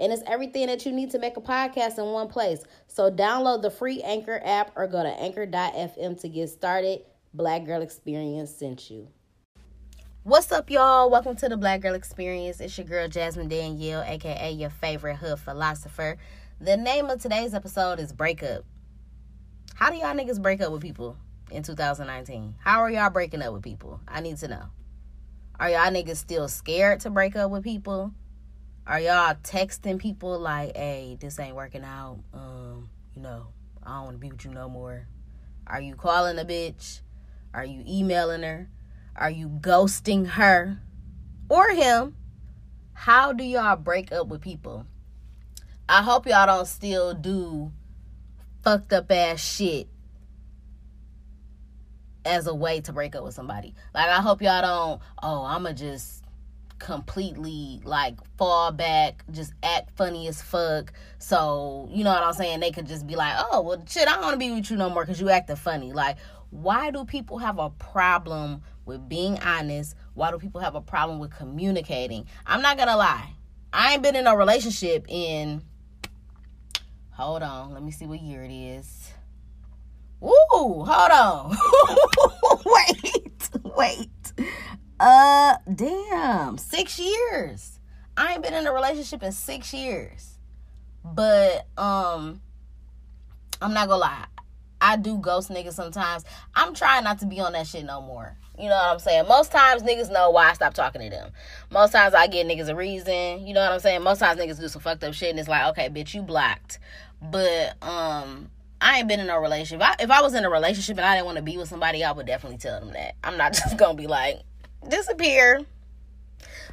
And it's everything that you need to make a podcast in one place. So download the free Anchor app or go to anchor.fm to get started. Black Girl Experience sent you. What's up, y'all? Welcome to the Black Girl Experience. It's your girl Jasmine Danielle, aka your favorite hood philosopher. The name of today's episode is Breakup. How do y'all niggas break up with people in 2019? How are y'all breaking up with people? I need to know. Are y'all niggas still scared to break up with people? Are y'all texting people like, hey, this ain't working out? Um, you know, I don't want to be with you no more. Are you calling a bitch? Are you emailing her? Are you ghosting her or him? How do y'all break up with people? I hope y'all don't still do fucked up ass shit as a way to break up with somebody. Like I hope y'all don't, oh, I'ma just completely like fall back, just act funny as fuck. So, you know what I'm saying? They could just be like, oh, well, shit, I don't want to be with you no more because you acting funny. Like, why do people have a problem with being honest? Why do people have a problem with communicating? I'm not gonna lie. I ain't been in a relationship in, hold on, let me see what year it is. Ooh, hold on. wait, wait. Uh, damn, six years. I ain't been in a relationship in six years. But, um, I'm not gonna lie. I do ghost niggas sometimes. I'm trying not to be on that shit no more. You know what I'm saying? Most times niggas know why I stop talking to them. Most times I get niggas a reason. You know what I'm saying? Most times niggas do some fucked up shit and it's like, okay, bitch, you blocked. But um I ain't been in a relationship. If I, if I was in a relationship and I didn't want to be with somebody, I would definitely tell them that. I'm not just gonna be like, disappear.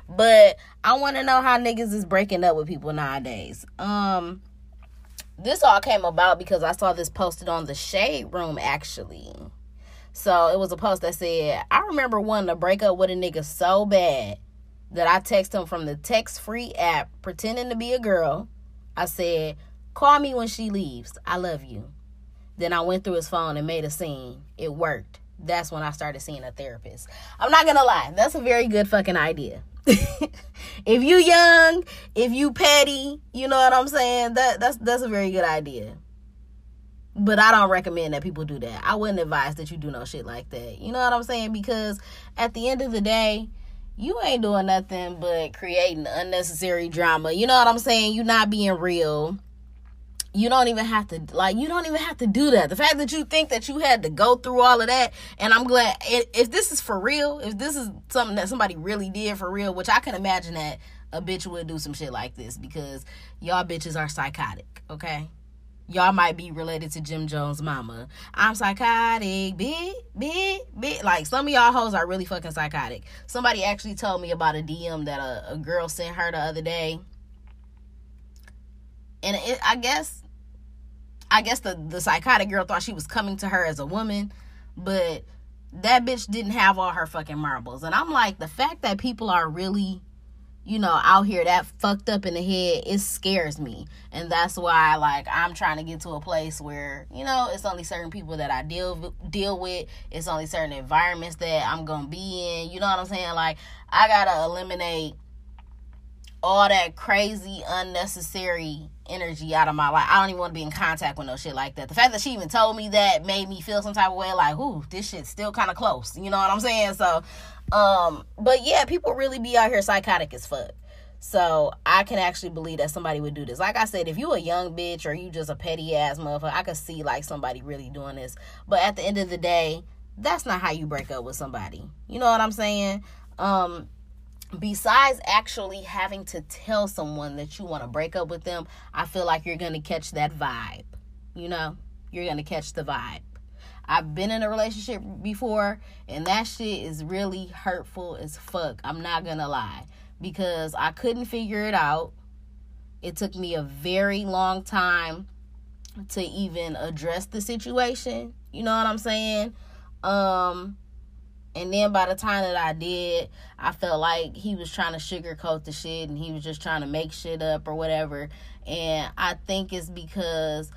But I want to know how niggas is breaking up with people nowadays. Um, this all came about because I saw this posted on the Shade Room actually. So it was a post that said, I remember wanting to break up with a nigga so bad that I texted him from the text free app pretending to be a girl. I said, Call me when she leaves. I love you. Then I went through his phone and made a scene. It worked. That's when I started seeing a therapist. I'm not gonna lie, that's a very good fucking idea. if you young, if you petty, you know what I'm saying? That that's that's a very good idea. But I don't recommend that people do that. I wouldn't advise that you do no shit like that. You know what I'm saying? Because at the end of the day, you ain't doing nothing but creating unnecessary drama. You know what I'm saying? You're not being real you don't even have to like you don't even have to do that. The fact that you think that you had to go through all of that and i'm glad if this is for real if this is something that somebody really did for real which i can imagine that a bitch would do some shit like this because y'all bitches are psychotic okay? Y'all might be related to jim jones mama. I'm psychotic big big big like some of y'all hoes are really fucking psychotic. Somebody actually told me about a dm that a, a girl sent her the other day and it, I guess I guess the the psychotic girl thought she was coming to her as a woman, but that bitch didn't have all her fucking marbles. And I'm like, the fact that people are really, you know, out here that fucked up in the head, it scares me. And that's why like I'm trying to get to a place where, you know, it's only certain people that I deal deal with. It's only certain environments that I'm going to be in. You know what I'm saying? Like I got to eliminate all that crazy unnecessary energy out of my life. I don't even want to be in contact with no shit like that. The fact that she even told me that made me feel some type of way like, ooh, this shit's still kind of close. You know what I'm saying? So, um, but yeah, people really be out here psychotic as fuck. So I can actually believe that somebody would do this. Like I said, if you a young bitch or you just a petty ass motherfucker, I could see like somebody really doing this. But at the end of the day, that's not how you break up with somebody. You know what I'm saying? Um, besides actually having to tell someone that you want to break up with them, I feel like you're going to catch that vibe. You know, you're going to catch the vibe. I've been in a relationship before, and that shit is really hurtful as fuck. I'm not going to lie. Because I couldn't figure it out. It took me a very long time to even address the situation. You know what I'm saying? Um and then by the time that I did, I felt like he was trying to sugarcoat the shit and he was just trying to make shit up or whatever. And I think it's because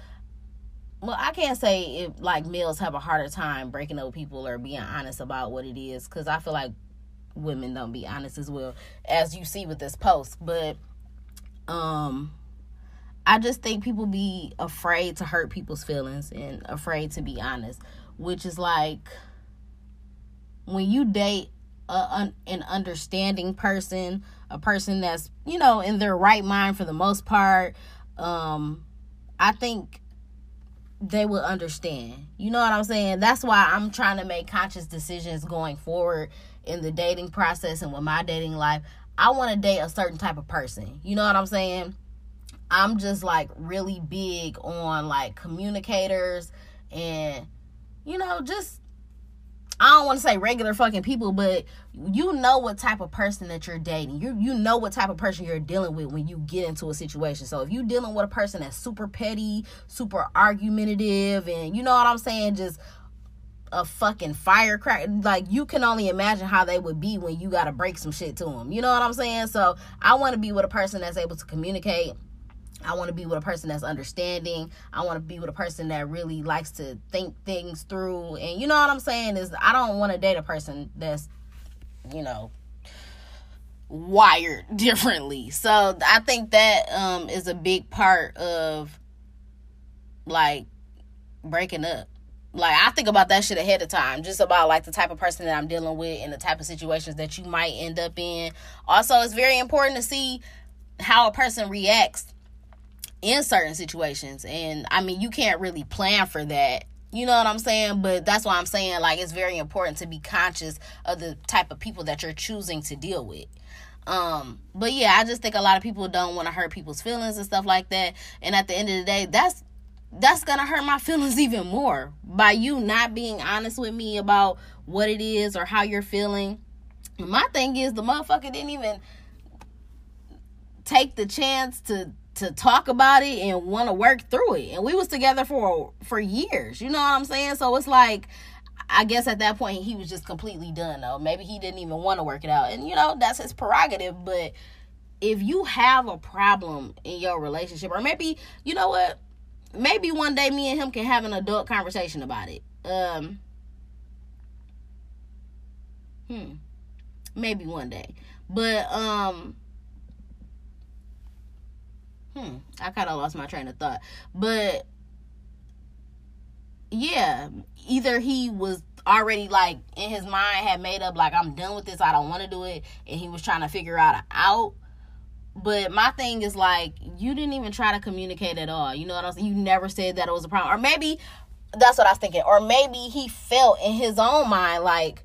well, I can't say if like males have a harder time breaking up people or being honest about what it is because I feel like women don't be honest as well as you see with this post. But um I just think people be afraid to hurt people's feelings and afraid to be honest, which is like when you date a, an understanding person, a person that's, you know, in their right mind for the most part, um I think they will understand. You know what I'm saying? That's why I'm trying to make conscious decisions going forward in the dating process and with my dating life. I want to date a certain type of person. You know what I'm saying? I'm just like really big on like communicators and you know, just I don't want to say regular fucking people, but you know what type of person that you're dating. You you know what type of person you're dealing with when you get into a situation. So if you're dealing with a person that's super petty, super argumentative, and you know what I'm saying, just a fucking firecracker, like you can only imagine how they would be when you got to break some shit to them. You know what I'm saying? So I want to be with a person that's able to communicate I want to be with a person that's understanding. I want to be with a person that really likes to think things through. And you know what I'm saying is I don't want to date a person that's, you know, wired differently. So I think that um is a big part of like breaking up. Like I think about that shit ahead of time, just about like the type of person that I'm dealing with and the type of situations that you might end up in. Also, it's very important to see how a person reacts in certain situations. And I mean, you can't really plan for that. You know what I'm saying? But that's why I'm saying like it's very important to be conscious of the type of people that you're choosing to deal with. Um, but yeah, I just think a lot of people don't want to hurt people's feelings and stuff like that. And at the end of the day, that's that's gonna hurt my feelings even more by you not being honest with me about what it is or how you're feeling. My thing is the motherfucker didn't even take the chance to to talk about it and want to work through it. And we was together for for years. You know what I'm saying? So it's like I guess at that point he was just completely done though. Maybe he didn't even want to work it out. And you know, that's his prerogative, but if you have a problem in your relationship or maybe you know what? Maybe one day me and him can have an adult conversation about it. Um Hmm. Maybe one day. But um hmm, I kind of lost my train of thought. But yeah, either he was already like in his mind had made up like I'm done with this, I don't want to do it, and he was trying to figure out an out. But my thing is like you didn't even try to communicate at all. You know what I'm saying? You never said that it was a problem, or maybe that's what I was thinking, or maybe he felt in his own mind like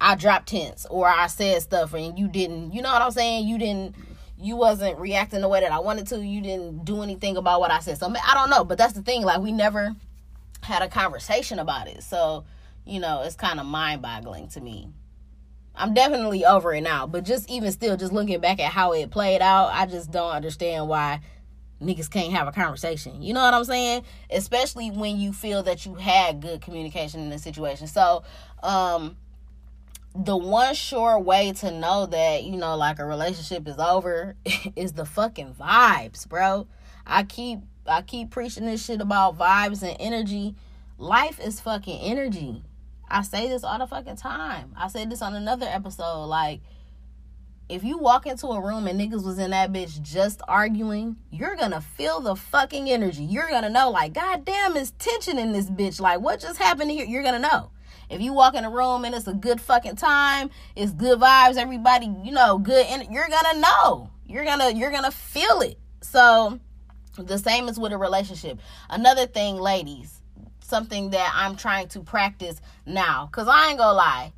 I dropped hints or I said stuff and you didn't. You know what I'm saying? You didn't you wasn't reacting the way that I wanted to. You didn't do anything about what I said. So I don't know, but that's the thing. Like we never had a conversation about it. So you know, it's kind of mind boggling to me. I'm definitely over it now, but just even still, just looking back at how it played out, I just don't understand why niggas can't have a conversation. You know what I'm saying? Especially when you feel that you had good communication in the situation. So, um, the one sure way to know that you know like a relationship is over is the fucking vibes bro i keep i keep preaching this shit about vibes and energy life is fucking energy i say this all the fucking time i said this on another episode like if you walk into a room and niggas was in that bitch just arguing, you're gonna feel the fucking energy. You're gonna know, like, goddamn, it's tension in this bitch. Like, what just happened here? You're gonna know. If you walk in a room and it's a good fucking time, it's good vibes, everybody, you know, good, and you're gonna know. You're gonna you're gonna feel it. So the same as with a relationship. Another thing, ladies, something that I'm trying to practice now, cause I ain't gonna lie.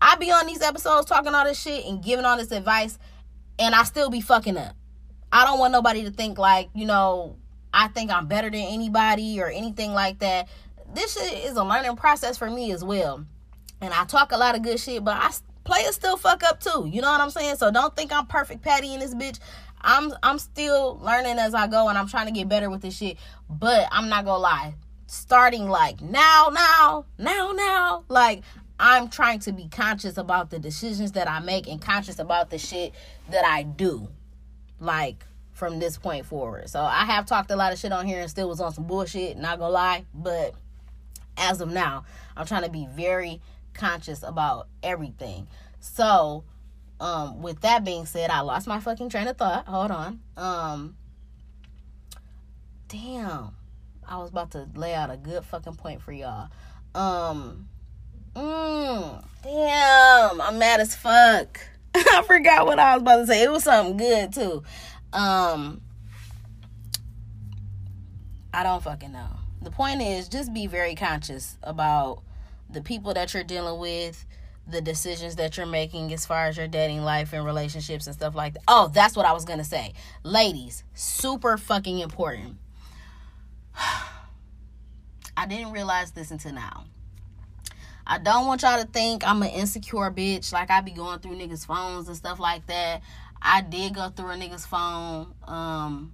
I be on these episodes talking all this shit and giving all this advice, and I still be fucking up. I don't want nobody to think like, you know, I think I'm better than anybody or anything like that this shit is a learning process for me as well. And I talk a lot of good shit, but I players still fuck up too. You know what I'm saying? So don't think I'm perfect patty in this bitch. I'm I'm still learning as I go and I'm trying to get better with this shit. But I'm not gonna lie. Starting like now, now, now, now, like I'm trying to be conscious about the decisions that I make and conscious about the shit that I do. Like from this point forward. So I have talked a lot of shit on here and still was on some bullshit, not gonna lie. But as of now, I'm trying to be very conscious about everything. So um, with that being said, I lost my fucking train of thought. Hold on. Um, damn, I was about to lay out a good fucking point for y'all. Um, mm, damn, I'm mad as fuck. I forgot what I was about to say. It was something good too. Um, I don't fucking know. The point is, just be very conscious about the people that you're dealing with the decisions that you're making as far as your dating life and relationships and stuff like that. Oh, that's what I was going to say. Ladies, super fucking important. I didn't realize this until now. I don't want y'all to think I'm an insecure bitch. Like I be going through niggas' phones and stuff like that. I did go through a nigga's phone. Um,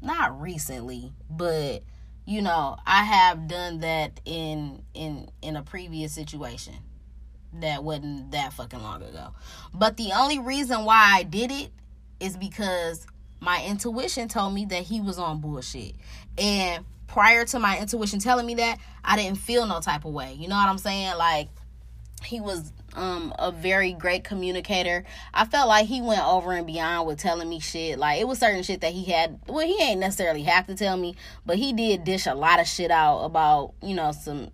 not recently, but you know, I have done that in in in a previous situation that wasn't that fucking long ago. But the only reason why I did it is because my intuition told me that he was on bullshit. And prior to my intuition telling me that, I didn't feel no type of way. You know what I'm saying? Like he was um a very great communicator. I felt like he went over and beyond with telling me shit. Like it was certain shit that he had well, he ain't necessarily have to tell me, but he did dish a lot of shit out about, you know, some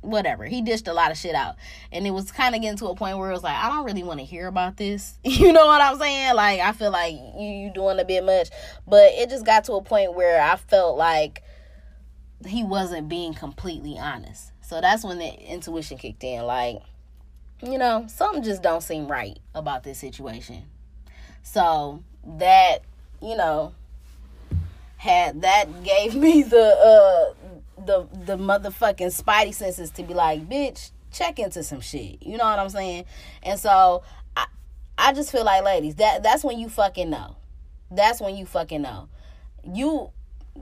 whatever. He dished a lot of shit out. And it was kind of getting to a point where it was like, I don't really want to hear about this. you know what I'm saying? Like, I feel like you, you doing a bit much. But it just got to a point where I felt like he wasn't being completely honest. So that's when the intuition kicked in. Like, you know, something just don't seem right about this situation. So that, you know, had that gave me the uh the the motherfucking spidey senses to be like, bitch, check into some shit. You know what I'm saying? And so I I just feel like ladies, that that's when you fucking know. That's when you fucking know. You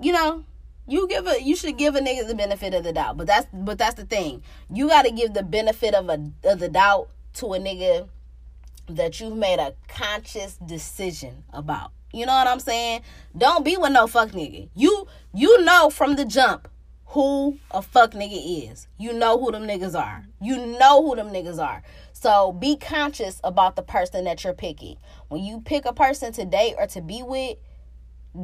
you know, you give a you should give a nigga the benefit of the doubt. But that's but that's the thing. You gotta give the benefit of a of the doubt to a nigga that you've made a conscious decision about. You know what I'm saying? Don't be with no fuck nigga. You you know from the jump who a fuck nigga is. You know who them niggas are. You know who them niggas are. So be conscious about the person that you're picking. When you pick a person to date or to be with,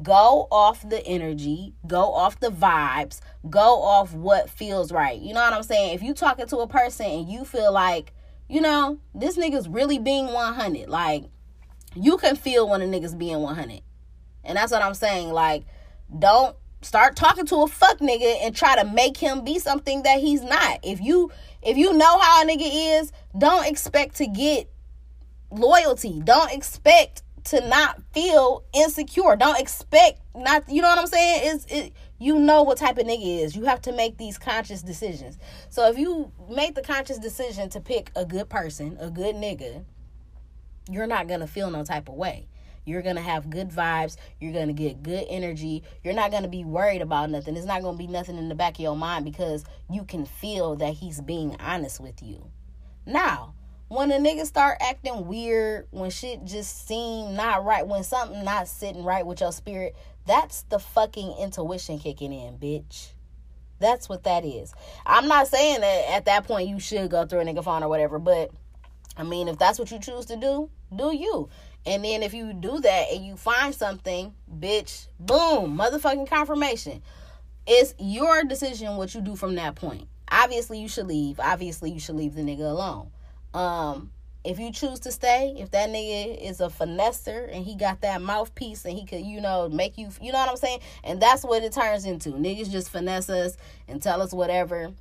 go off the energy, go off the vibes, go off what feels right. You know what I'm saying? If you talking to a person and you feel like, you know, this nigga's really being 100, like you can feel when a nigga's being 100. And that's what I'm saying. Like, don't start talking to a fuck nigga and try to make him be something that he's not. If you if you know how a nigga is, don't expect to get loyalty. Don't expect to not feel insecure. Don't expect not you know what I'm saying? Is it you know what type of nigga is. You have to make these conscious decisions. So if you make the conscious decision to pick a good person, a good nigga, you're not gonna feel no type of way. You're to have good vibes. You're to get good energy. You're not to be worried about nothing. It's not to be nothing in the back of your mind because you can feel that he's being honest with you. Now, when a nigga start acting weird, when shit just seem not right, when something not sitting right with your spirit, that's the fucking intuition kicking in, bitch. That's what that is. I'm not saying that at that point you should go through a nigga phone or whatever, but I mean, if that's what you choose to do, do you. And then if you do that and you find something, bitch, boom, motherfucking confirmation. It's your decision what you do from that point. Obviously, you should leave. Obviously, you should leave the nigga alone. Um, if you choose to stay, if that nigga is a finesser and he got that mouthpiece and he could, you know, make you, you know what I'm saying? And that's what it turns into. Niggas just finesse us and tell us whatever,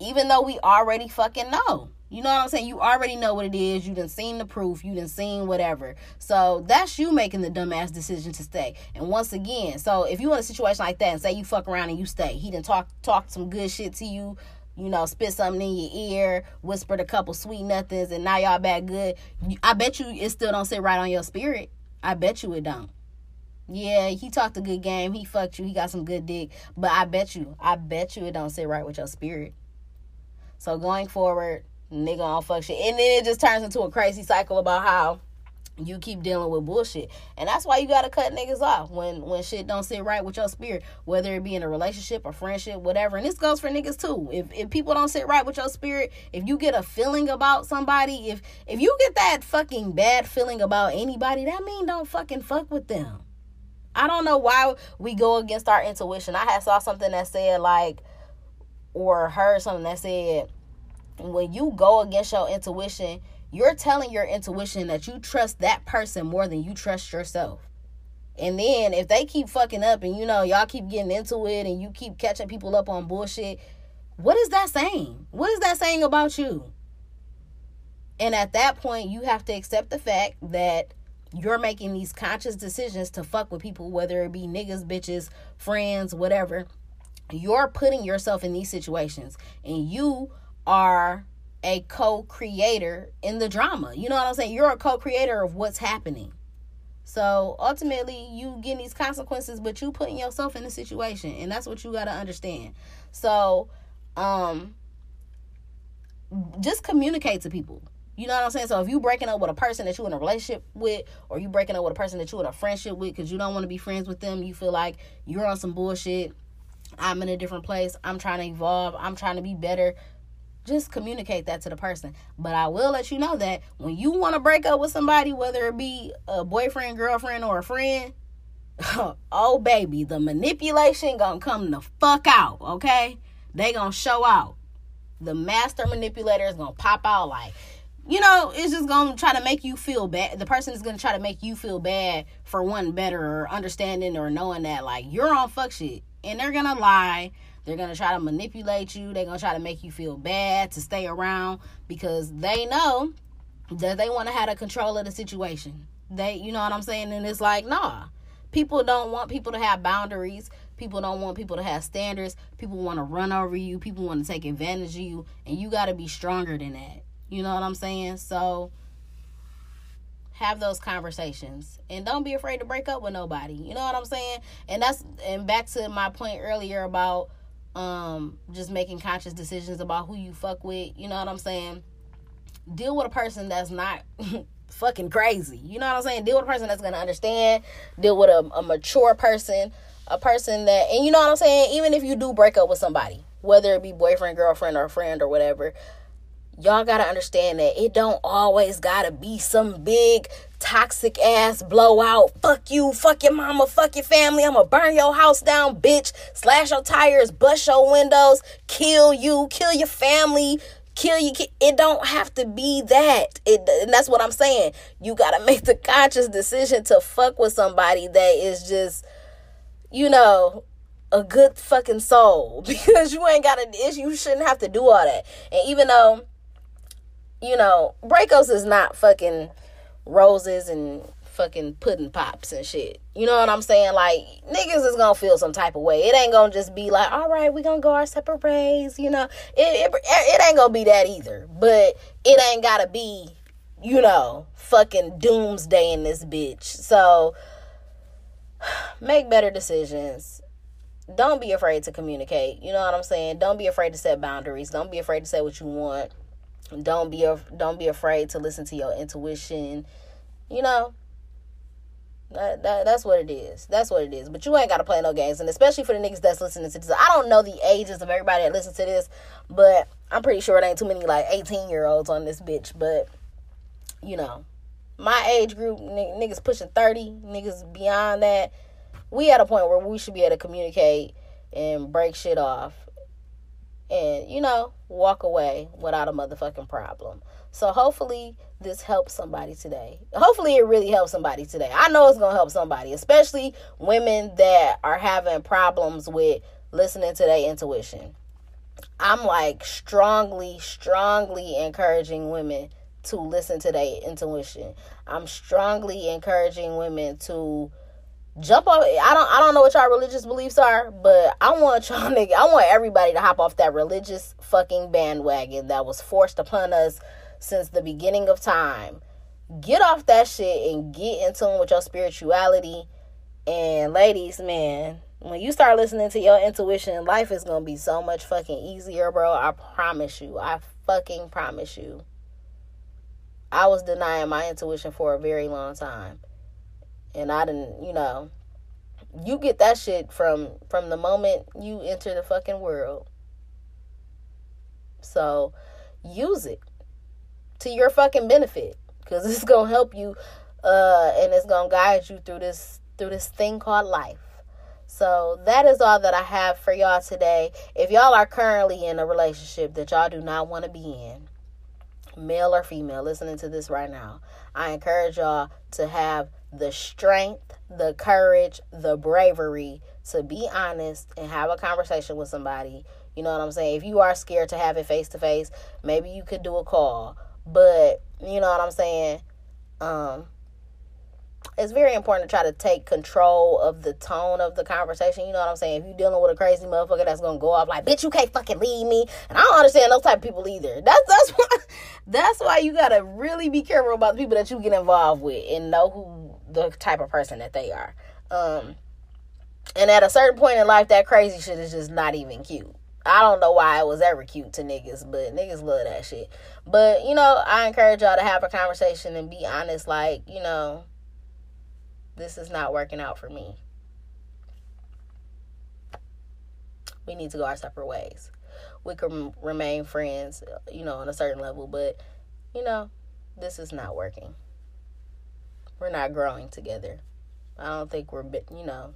even though we already fucking know. You know what I'm saying? You already know what it is. You done seen the proof. You done seen whatever. So that's you making the dumbass decision to stay. And once again, so if you in a situation like that and say you fuck around and you stay, he done talk talk some good shit to you, you know, spit something in your ear, whispered a couple sweet nothings, and now y'all back good. I bet you it still don't sit right on your spirit. I bet you it don't. Yeah, he talked a good game. He fucked you. He got some good dick. But I bet you, I bet you it don't sit right with your spirit. So going forward, nigga don't fuck shit. And then it just turns into a crazy cycle about how you keep dealing with bullshit. And that's why you gotta cut niggas off when when shit don't sit right with your spirit, whether it be in a relationship or friendship, whatever. And this goes for niggas too. If if people don't sit right with your spirit, if you get a feeling about somebody, if if you get that fucking bad feeling about anybody, that mean don't fucking fuck with them. I don't know why we go against our intuition. I had saw something that said like or heard something that said when you go against your intuition, you're telling your intuition that you trust that person more than you trust yourself. And then if they keep fucking up and you know y'all keep getting into it and you keep catching people up on bullshit, what is that saying? What is that saying about you? And at that point, you have to accept the fact that you're making these conscious decisions to fuck with people, whether it be niggas, bitches, friends, whatever. You're putting yourself in these situations and you are a co-creator in the drama. You know what I'm saying? You're a co-creator of what's happening. So ultimately, you getting these consequences, but you putting yourself in the situation, and that's what you got to understand. So, um, just communicate to people. You know what I'm saying? So if you breaking up with a person that you're in a relationship with, or you breaking up with a person that you're in a friendship with because you don't want to be friends with them, you feel like you're on some bullshit. I'm in a different place. I'm trying to evolve. I'm trying to be better. Just communicate that to the person. But I will let you know that when you want to break up with somebody, whether it be a boyfriend, girlfriend, or a friend, oh baby, the manipulation gonna come the fuck out, okay? They gonna show out. The master manipulator is gonna pop out like you know, it's just gonna try to make you feel bad. The person is gonna try to make you feel bad for one better or understanding or knowing that like you're on fuck shit. And they're gonna lie. They're gonna try to manipulate you. They're gonna try to make you feel bad to stay around because they know that they want to have a control of the situation. They you know what I'm saying? And it's like, nah. People don't want people to have boundaries. People don't want people to have standards. People want to run over you. People want to take advantage of you. And you got to be stronger than that. You know what I'm saying? So have those conversations and don't be afraid to break up with nobody. You know what I'm saying? And that's and back to my point earlier about um just making conscious decisions about who you fuck with. You know what I'm saying? Deal with a person that's not fucking crazy. You know what I'm saying? Deal with a person that's gonna understand. Deal with a, a mature person, a person that and you know what I'm saying. Even if you do break up with somebody, whether it be boyfriend, girlfriend, or friend or whatever, y'all gotta understand that it don't always gotta be some big toxic ass blowout. Fuck you, fuck your mama, fuck your family. I'ma burn your house down, bitch. Slash your tires, bust your windows, kill you, kill your family, kill you. It don't have to be that. It and that's what I'm saying. You gotta make the conscious decision to fuck with somebody that is just, you know, a good fucking soul because you ain't got an issue you shouldn't have to do all that. And even though you know, breakups is not fucking roses and fucking pudding pops and shit. You know what I'm saying? Like niggas is gonna feel some type of way. It ain't gonna just be like, all right, we gonna go our separate ways. You know, it, it it ain't gonna be that either. But it ain't gotta be, you know, fucking doomsday in this bitch. So make better decisions. Don't be afraid to communicate. You know what I'm saying? Don't be afraid to set boundaries. Don't be afraid to say what you want don't be don't be afraid to listen to your intuition. You know, that, that that's what it is. That's what it is. But you ain't gotta play no games, and especially for the niggas that's listening to this. I don't know the ages of everybody that listens to this, but I'm pretty sure it ain't too many like 18 year olds on this bitch. But you know, my age group, n- niggas pushing 30, niggas beyond that. We at a point where we should be able to communicate and break shit off and you know walk away without a motherfucking problem. So hopefully this helps somebody today. Hopefully it really helps somebody today. I know it's gonna help somebody especially women that are having problems with listening to their intuition. I'm like strongly strongly encouraging women to listen to their intuition. I'm strongly encouraging women to jump off I don't I don't know what y'all religious beliefs are, but I want y'all nigga I want everybody to hop off that religious fucking bandwagon that was forced upon us since the beginning of time. Get off that shit and get in tune with your spirituality And ladies, man, when you start listening to your intuition, life is gonna be so much fucking easier, bro. I promise you. I fucking promise you. I was denying my intuition for a very long time. And I didn't, you know, you get that shit from from the moment you enter the fucking world. So, use it to your fucking benefit cuz it's going to help you uh and it's going to guide you through this through this thing called life. So that is all that I have for y'all today. If y'all are currently in a relationship that y'all do not want to be in, male or female, listening to this right now, I encourage y'all to have the strength, the courage, the bravery to be honest and have a conversation with somebody. You know what I'm saying? If you are scared to have it face to face, maybe you could do a call. But you know what I'm saying? Um it's very important to try to take control of the tone of the conversation. You know what I'm saying? If you're dealing with a crazy motherfucker that's gonna go off like, bitch, you can't fucking leave me. And I don't understand those type of people either. That's that's why that's why you gotta really be careful about the people that you get involved with and know who the type of person that they are. Um and at a certain point in life that crazy shit is just not even cute. I don't know why it was ever cute to niggas, but niggas love that shit. But, you know, I encourage y'all to have a conversation and be honest, like, you know, this is not working out for me. We need to go our separate ways. We can remain friends, you know, on a certain level, but, you know, this is not working. We're not growing together. I don't think we're, you know,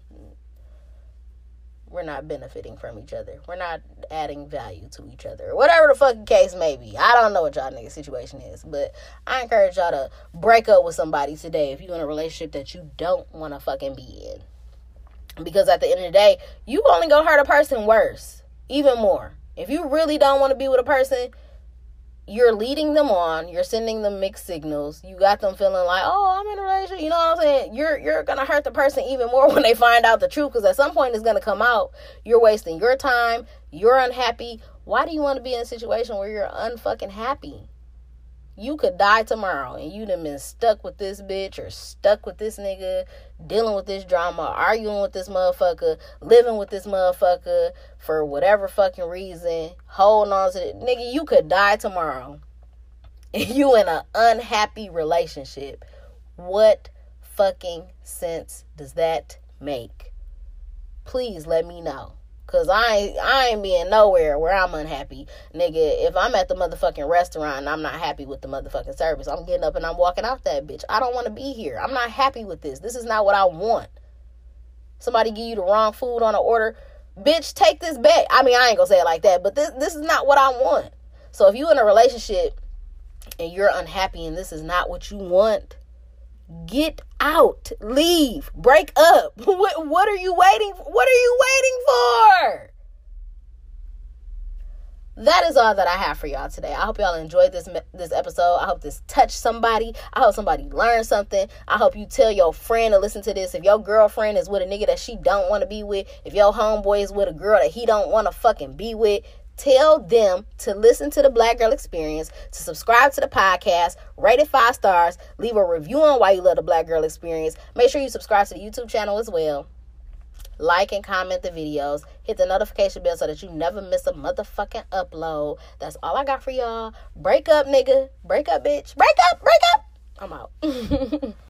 we're not benefiting from each other. We're not adding value to each other. Whatever the fucking case may be. I don't know what y'all nigga situation is, but I encourage y'all to break up with somebody today if you're in a relationship that you don't want to fucking be in. Because at the end of the day, you only gonna hurt a person worse, even more. If you really don't want to be with a person, you're leading them on, you're sending them mixed signals. You got them feeling like, "Oh, I'm in a relationship." You know what I'm saying? You're you're going to hurt the person even more when they find out the truth cuz at some point it's going to come out. You're wasting your time, you're unhappy. Why do you want to be in a situation where you're unfucking happy? You could die tomorrow and you done been stuck with this bitch or stuck with this nigga, dealing with this drama, arguing with this motherfucker, living with this motherfucker for whatever fucking reason, holding on to it. Nigga, you could die tomorrow. And you in an unhappy relationship. What fucking sense does that make? Please let me know. Cause I ain't I ain't being nowhere where I'm unhappy. Nigga, if I'm at the motherfucking restaurant and I'm not happy with the motherfucking service, I'm getting up and I'm walking out that bitch. I don't want to be here. I'm not happy with this. This is not what I want. Somebody give you the wrong food on an order. Bitch, take this back. I mean, I ain't gonna say it like that, but this this is not what I want. So if you in a relationship and you're unhappy and this is not what you want, Get out. Leave. Break up. What, what are you waiting for? What are you waiting for? That is all that I have for y'all today. I hope y'all enjoyed this this episode. I hope this touched somebody. I hope somebody learned something. I hope you tell your friend to listen to this. If your girlfriend is with a nigga that she don't want to be with, if your homeboy is with a girl that he don't want to fucking be with, Tell them to listen to the Black Girl Experience, to subscribe to the podcast, rate it five stars, leave a review on why you love the Black Girl Experience. Make sure you subscribe to the YouTube channel as well. Like and comment the videos. Hit the notification bell so that you never miss a motherfucking upload. That's all I got for y'all. Break up, nigga. Break up, bitch. Break up. Break up. I'm out.